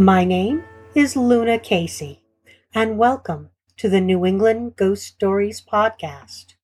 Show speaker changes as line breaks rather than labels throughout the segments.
My name is Luna Casey, and welcome to the New England Ghost Stories podcast.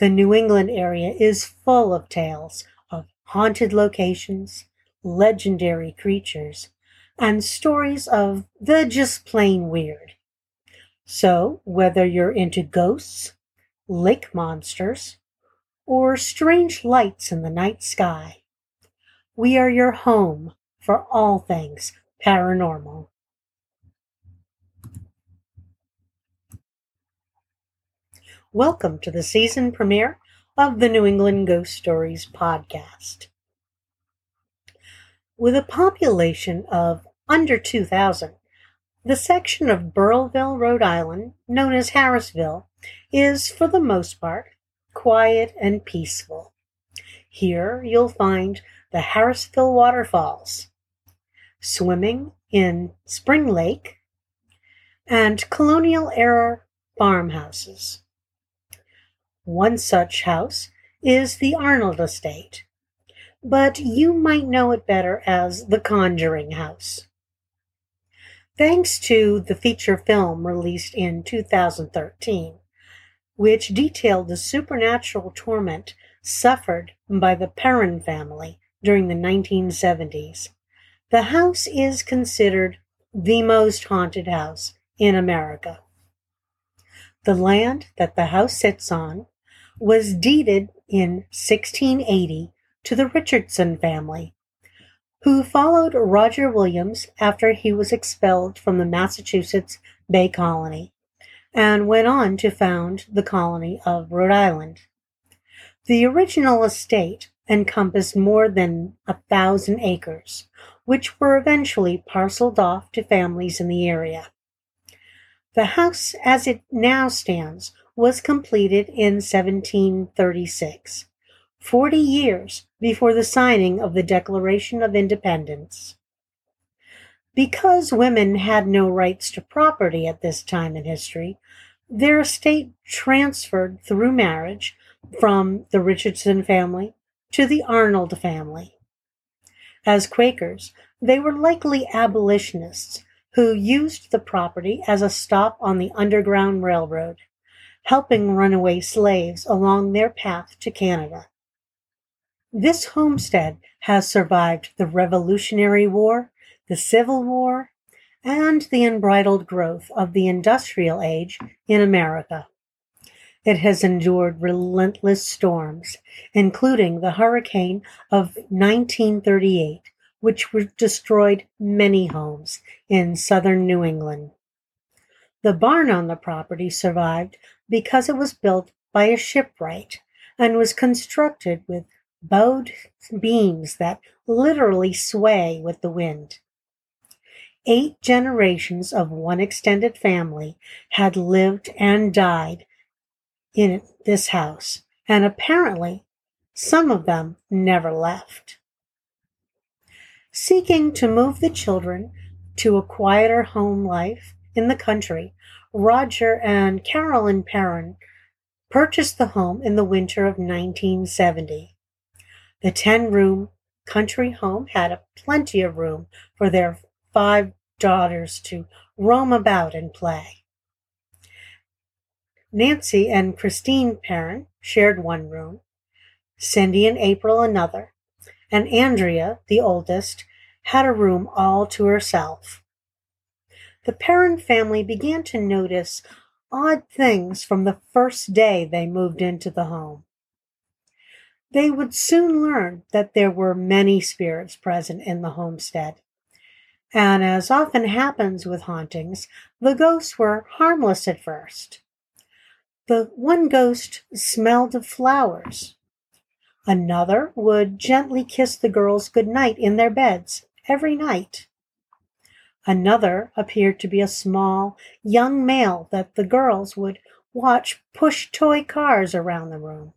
The New England area is full of tales of haunted locations, legendary creatures, and stories of the just plain weird. So, whether you're into ghosts, lake monsters, or strange lights in the night sky, we are your home for all things paranormal. Welcome to the season premiere of the New England Ghost Stories podcast. With a population of under 2,000, the section of Burrillville, Rhode Island, known as Harrisville, is for the most part quiet and peaceful. Here you'll find the Harrisville Waterfalls, swimming in Spring Lake, and colonial era farmhouses. One such house is the Arnold Estate, but you might know it better as the Conjuring House. Thanks to the feature film released in 2013, which detailed the supernatural torment suffered by the Perron family during the 1970s, the house is considered the most haunted house in America. The land that the house sits on was deeded in 1680 to the Richardson family, who followed Roger Williams after he was expelled from the Massachusetts Bay Colony and went on to found the colony of Rhode Island. The original estate encompassed more than a thousand acres, which were eventually parceled off to families in the area. The house as it now stands was completed in 1736, 40 years before the signing of the Declaration of Independence. Because women had no rights to property at this time in history, their estate transferred through marriage from the Richardson family to the Arnold family. As Quakers, they were likely abolitionists who used the property as a stop on the Underground Railroad, helping runaway slaves along their path to Canada. This homestead has survived the Revolutionary War, the Civil War, and the unbridled growth of the industrial age in America. It has endured relentless storms, including the hurricane of 1938, which destroyed many homes in southern New England. The barn on the property survived because it was built by a shipwright and was constructed with bowed beams that literally sway with the wind. Eight generations of one extended family had lived and died in this house, and apparently some of them never left. Seeking to move the children to a quieter home life in the country, Roger and Carolyn Perron purchased the home in the winter of 1970. The 10 room country home had plenty of room for their five daughters to roam about and play. Nancy and Christine Perron shared one room, Cindy and April another, and Andrea, the oldest, had a room all to herself. The Perron family began to notice odd things from the first day they moved into the home. They would soon learn that there were many spirits present in the homestead. And as often happens with hauntings, the ghosts were harmless at first. The one ghost smelled of flowers. Another would gently kiss the girls good night in their beds every night. Another appeared to be a small, young male that the girls would watch push toy cars around the room.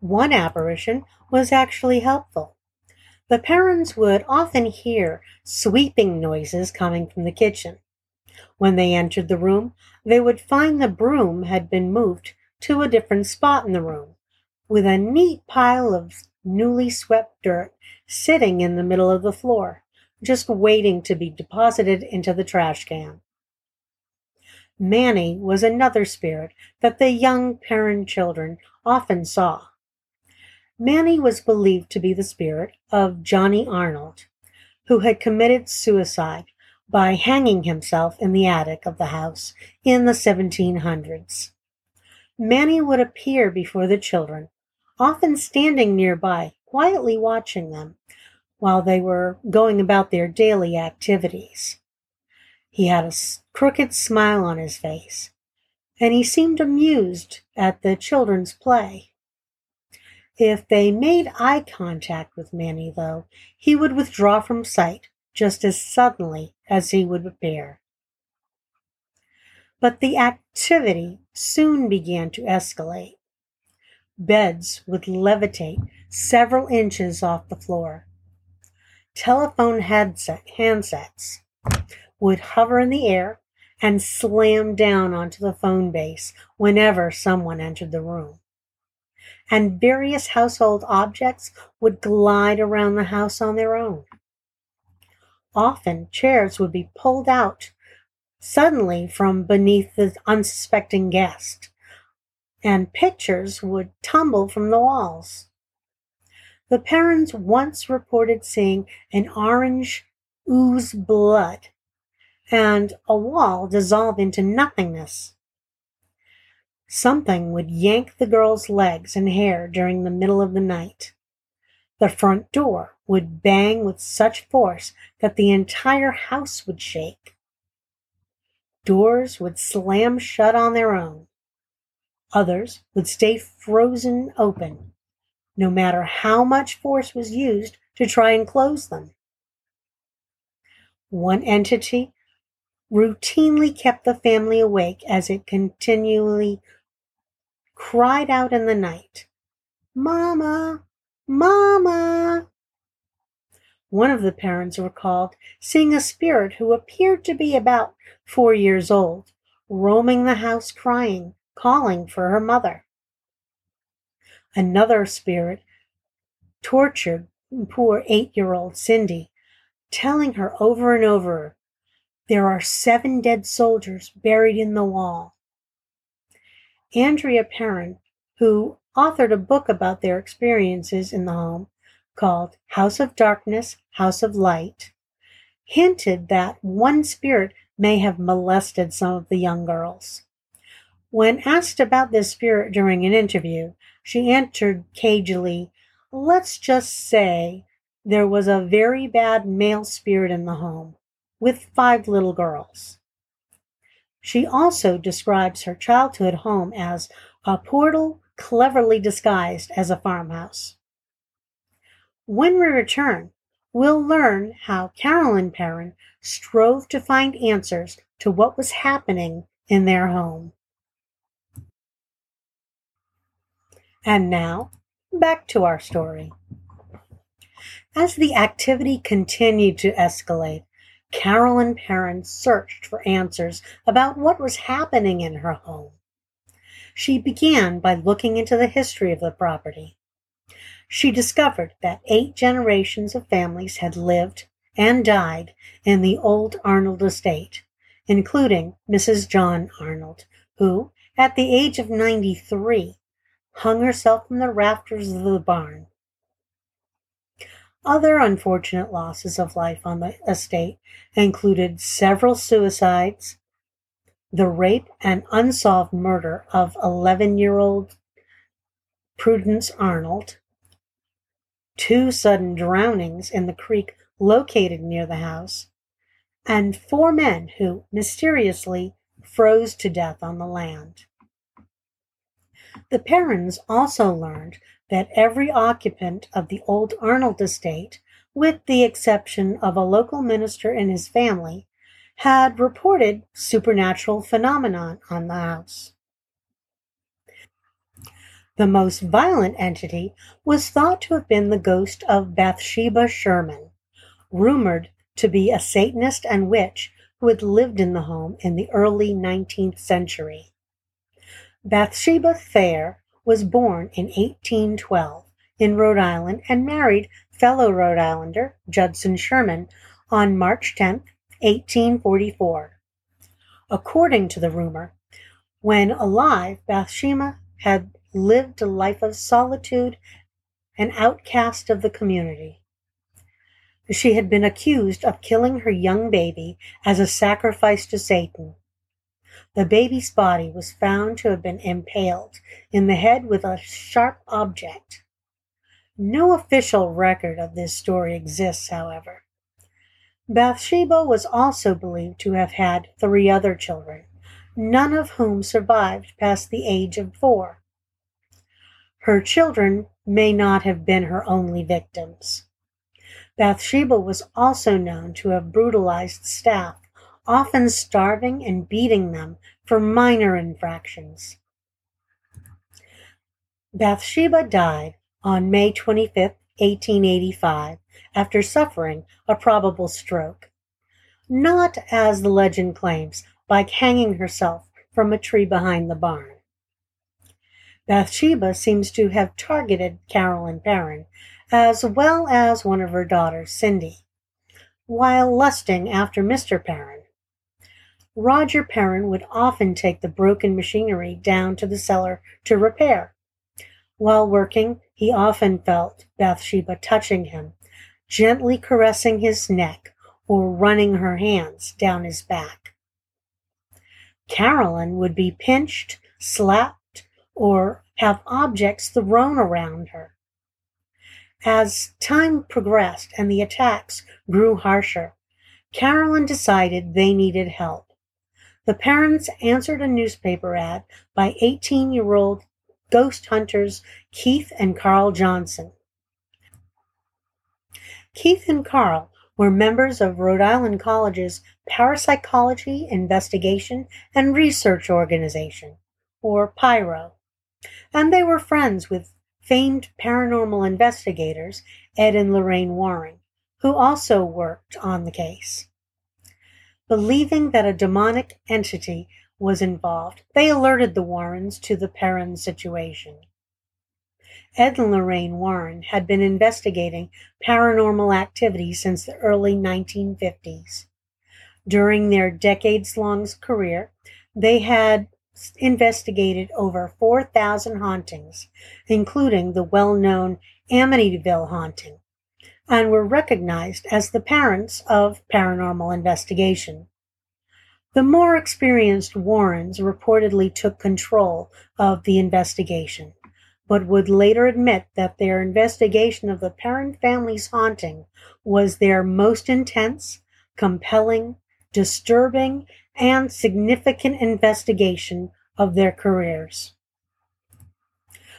One apparition was actually helpful. The parents would often hear sweeping noises coming from the kitchen. When they entered the room, they would find the broom had been moved to a different spot in the room, with a neat pile of newly swept dirt sitting in the middle of the floor, just waiting to be deposited into the trash can. Manny was another spirit that the young Perron children often saw. Manny was believed to be the spirit of Johnny Arnold, who had committed suicide by hanging himself in the attic of the house in the 1700s. Manny would appear before the children, often standing nearby, quietly watching them while they were going about their daily activities. He had a crooked smile on his face, and he seemed amused at the children's play. If they made eye contact with Manny, though, he would withdraw from sight just as suddenly as he would appear. But the activity soon began to escalate. Beds would levitate several inches off the floor. Telephone headset, handsets would hover in the air and slam down onto the phone base whenever someone entered the room and various household objects would glide around the house on their own. Often chairs would be pulled out suddenly from beneath the unsuspecting guest, and pictures would tumble from the walls. The parents once reported seeing an orange ooze blood and a wall dissolve into nothingness. Something would yank the girl's legs and hair during the middle of the night. The front door would bang with such force that the entire house would shake. Doors would slam shut on their own. Others would stay frozen open, no matter how much force was used to try and close them. One entity routinely kept the family awake as it continually cried out in the night, Mama! Mama! One of the parents recalled seeing a spirit who appeared to be about four years old, roaming the house crying, calling for her mother. Another spirit tortured poor eight year old Cindy, telling her over and over, There are seven dead soldiers buried in the wall. Andrea Perron, who authored a book about their experiences in the home called House of Darkness, House of Light, hinted that one spirit may have molested some of the young girls. When asked about this spirit during an interview, she answered cagily, Let's just say there was a very bad male spirit in the home with five little girls. She also describes her childhood home as a portal cleverly disguised as a farmhouse. When we return, we'll learn how Carolyn Perron strove to find answers to what was happening in their home. And now, back to our story. As the activity continued to escalate, Carolyn Perron searched for answers about what was happening in her home. She began by looking into the history of the property. She discovered that eight generations of families had lived and died in the old Arnold estate, including Mrs. John Arnold, who, at the age of 93, hung herself from the rafters of the barn other unfortunate losses of life on the estate included several suicides, the rape and unsolved murder of 11 year old Prudence Arnold, two sudden drownings in the creek located near the house, and four men who mysteriously froze to death on the land. The Perrons also learned that every occupant of the old Arnold estate, with the exception of a local minister and his family, had reported supernatural phenomenon on the house. The most violent entity was thought to have been the ghost of Bathsheba Sherman, rumored to be a Satanist and witch who had lived in the home in the early 19th century. Bathsheba Thayer was born in 1812 in Rhode Island and married fellow Rhode Islander Judson Sherman on March 10, 1844. According to the rumor, when alive, Bathsheba had lived a life of solitude an outcast of the community. She had been accused of killing her young baby as a sacrifice to Satan. The baby's body was found to have been impaled in the head with a sharp object. No official record of this story exists, however. Bathsheba was also believed to have had three other children, none of whom survived past the age of four. Her children may not have been her only victims. Bathsheba was also known to have brutalized staff, often starving and beating them for minor infractions. Bathsheba died on May 25, 1885, after suffering a probable stroke. Not, as the legend claims, by hanging herself from a tree behind the barn. Bathsheba seems to have targeted Carolyn Perron, as well as one of her daughters, Cindy, while lusting after Mr. Perron. Roger Perron would often take the broken machinery down to the cellar to repair. While working, he often felt Bathsheba touching him, gently caressing his neck or running her hands down his back. Carolyn would be pinched, slapped, or have objects thrown around her. As time progressed and the attacks grew harsher, Carolyn decided they needed help. The parents answered a newspaper ad by 18 year old ghost hunters Keith and Carl Johnson. Keith and Carl were members of Rhode Island College's Parapsychology Investigation and Research Organization, or PIRO and they were friends with famed paranormal investigators Ed and Lorraine Warren, who also worked on the case. Believing that a demonic entity was involved, they alerted the Warrens to the Perron situation. Ed and Lorraine Warren had been investigating paranormal activity since the early 1950s. During their decades long career, they had investigated over 4,000 hauntings, including the well known Amityville haunting, and were recognized as the parents of paranormal investigation. The more experienced Warrens reportedly took control of the investigation, but would later admit that their investigation of the Perron family's haunting was their most intense, compelling, disturbing, and significant investigation of their careers.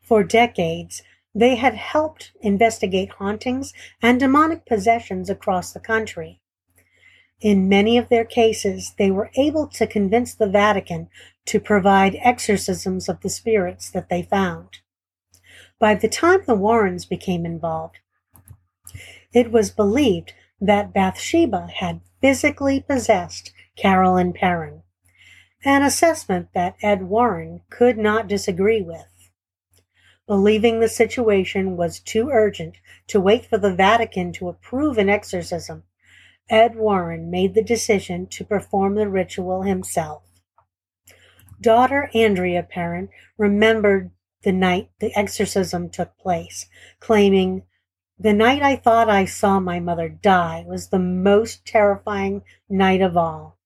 For decades, they had helped investigate hauntings and demonic possessions across the country. In many of their cases, they were able to convince the Vatican to provide exorcisms of the spirits that they found. By the time the Warrens became involved, it was believed that Bathsheba had physically possessed Carolyn Perron, an assessment that Ed Warren could not disagree with. Believing the situation was too urgent to wait for the Vatican to approve an exorcism, Ed Warren made the decision to perform the ritual himself. Daughter Andrea Perron remembered the night the exorcism took place, claiming, The night I thought I saw my mother die was the most terrifying night of all.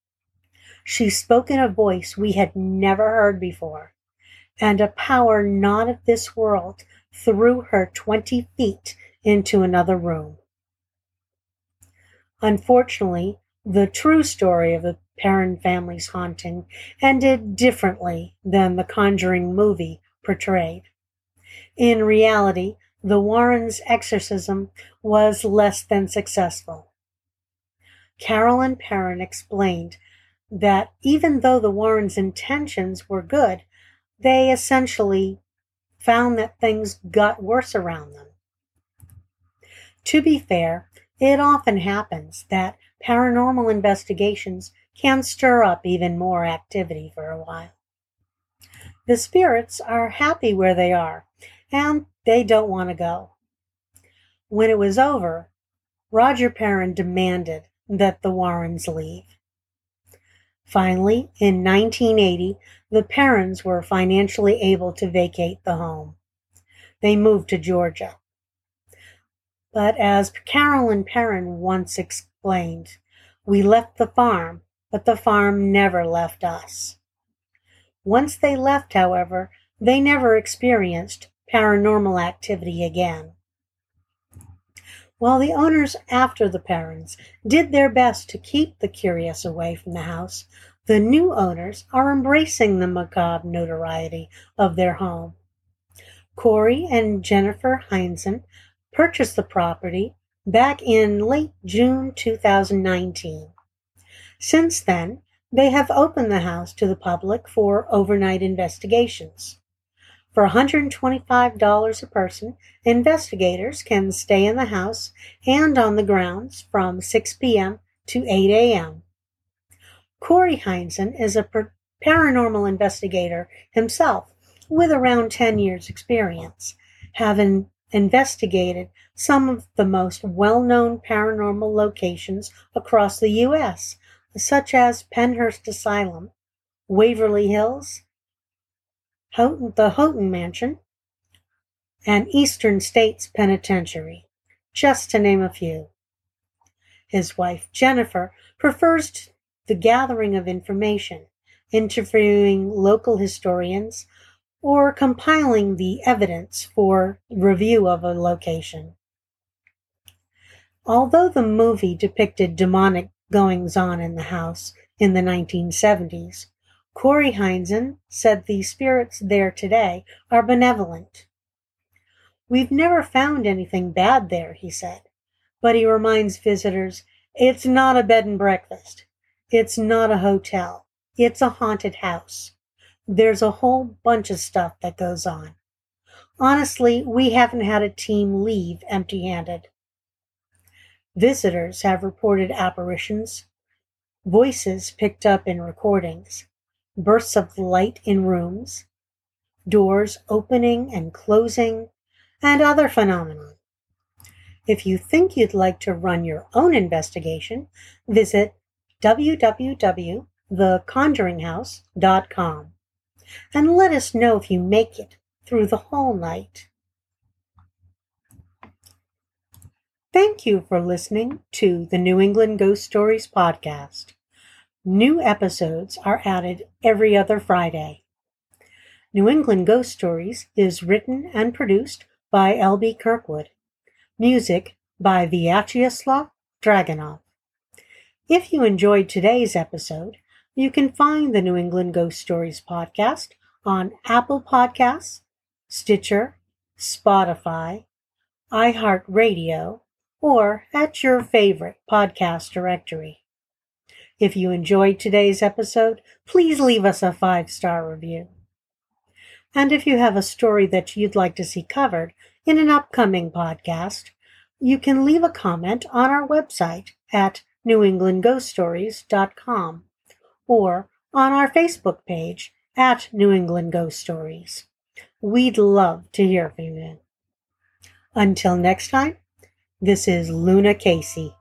She spoke in a voice we had never heard before, and a power not of this world threw her twenty feet into another room. Unfortunately, the true story of the Perron family's haunting ended differently than the Conjuring movie portrayed. In reality, the Warrens' exorcism was less than successful. Carolyn Perron explained that even though the Warrens' intentions were good, they essentially found that things got worse around them. To be fair, it often happens that paranormal investigations can stir up even more activity for a while. The spirits are happy where they are, and they don't want to go. When it was over, Roger Perron demanded that the Warrens leave. Finally, in 1980, the Perrons were financially able to vacate the home. They moved to Georgia. But as Carolyn Perron once explained, we left the farm, but the farm never left us. Once they left, however, they never experienced paranormal activity again. While the owners after the Perrons did their best to keep the curious away from the house, the new owners are embracing the macabre notoriety of their home. Corey and Jennifer Heinzen purchased the property back in late June 2019. Since then, they have opened the house to the public for overnight investigations. For $125 a person, investigators can stay in the house and on the grounds from 6 p.m. to 8 a.m. Corey Heinzen is a paranormal investigator himself with around 10 years' experience, having investigated some of the most well known paranormal locations across the U.S., such as Pennhurst Asylum, Waverly Hills, Houghton, the Houghton Mansion, and Eastern States Penitentiary, just to name a few. His wife, Jennifer, prefers the gathering of information, interviewing local historians, or compiling the evidence for review of a location. Although the movie depicted demonic goings on in the house in the 1970s, Corey Heinzen said the spirits there today are benevolent. We've never found anything bad there, he said, but he reminds visitors it's not a bed and breakfast. It's not a hotel. It's a haunted house. There's a whole bunch of stuff that goes on. Honestly, we haven't had a team leave empty handed. Visitors have reported apparitions, voices picked up in recordings, bursts of light in rooms, doors opening and closing, and other phenomena. If you think you'd like to run your own investigation, visit www.theconjuringhouse.com and let us know if you make it through the whole night. Thank you for listening to the New England Ghost Stories podcast. New episodes are added every other Friday. New England Ghost Stories is written and produced by L.B. Kirkwood. Music by Vyacheslav Dragunov. If you enjoyed today's episode, you can find the New England Ghost Stories podcast on Apple Podcasts, Stitcher, Spotify, iHeartRadio, or at your favorite podcast directory. If you enjoyed today's episode, please leave us a five star review. And if you have a story that you'd like to see covered in an upcoming podcast, you can leave a comment on our website at newenglandghoststories.com or on our Facebook page at New England Ghost Stories. We'd love to hear from you. Until next time, this is Luna Casey.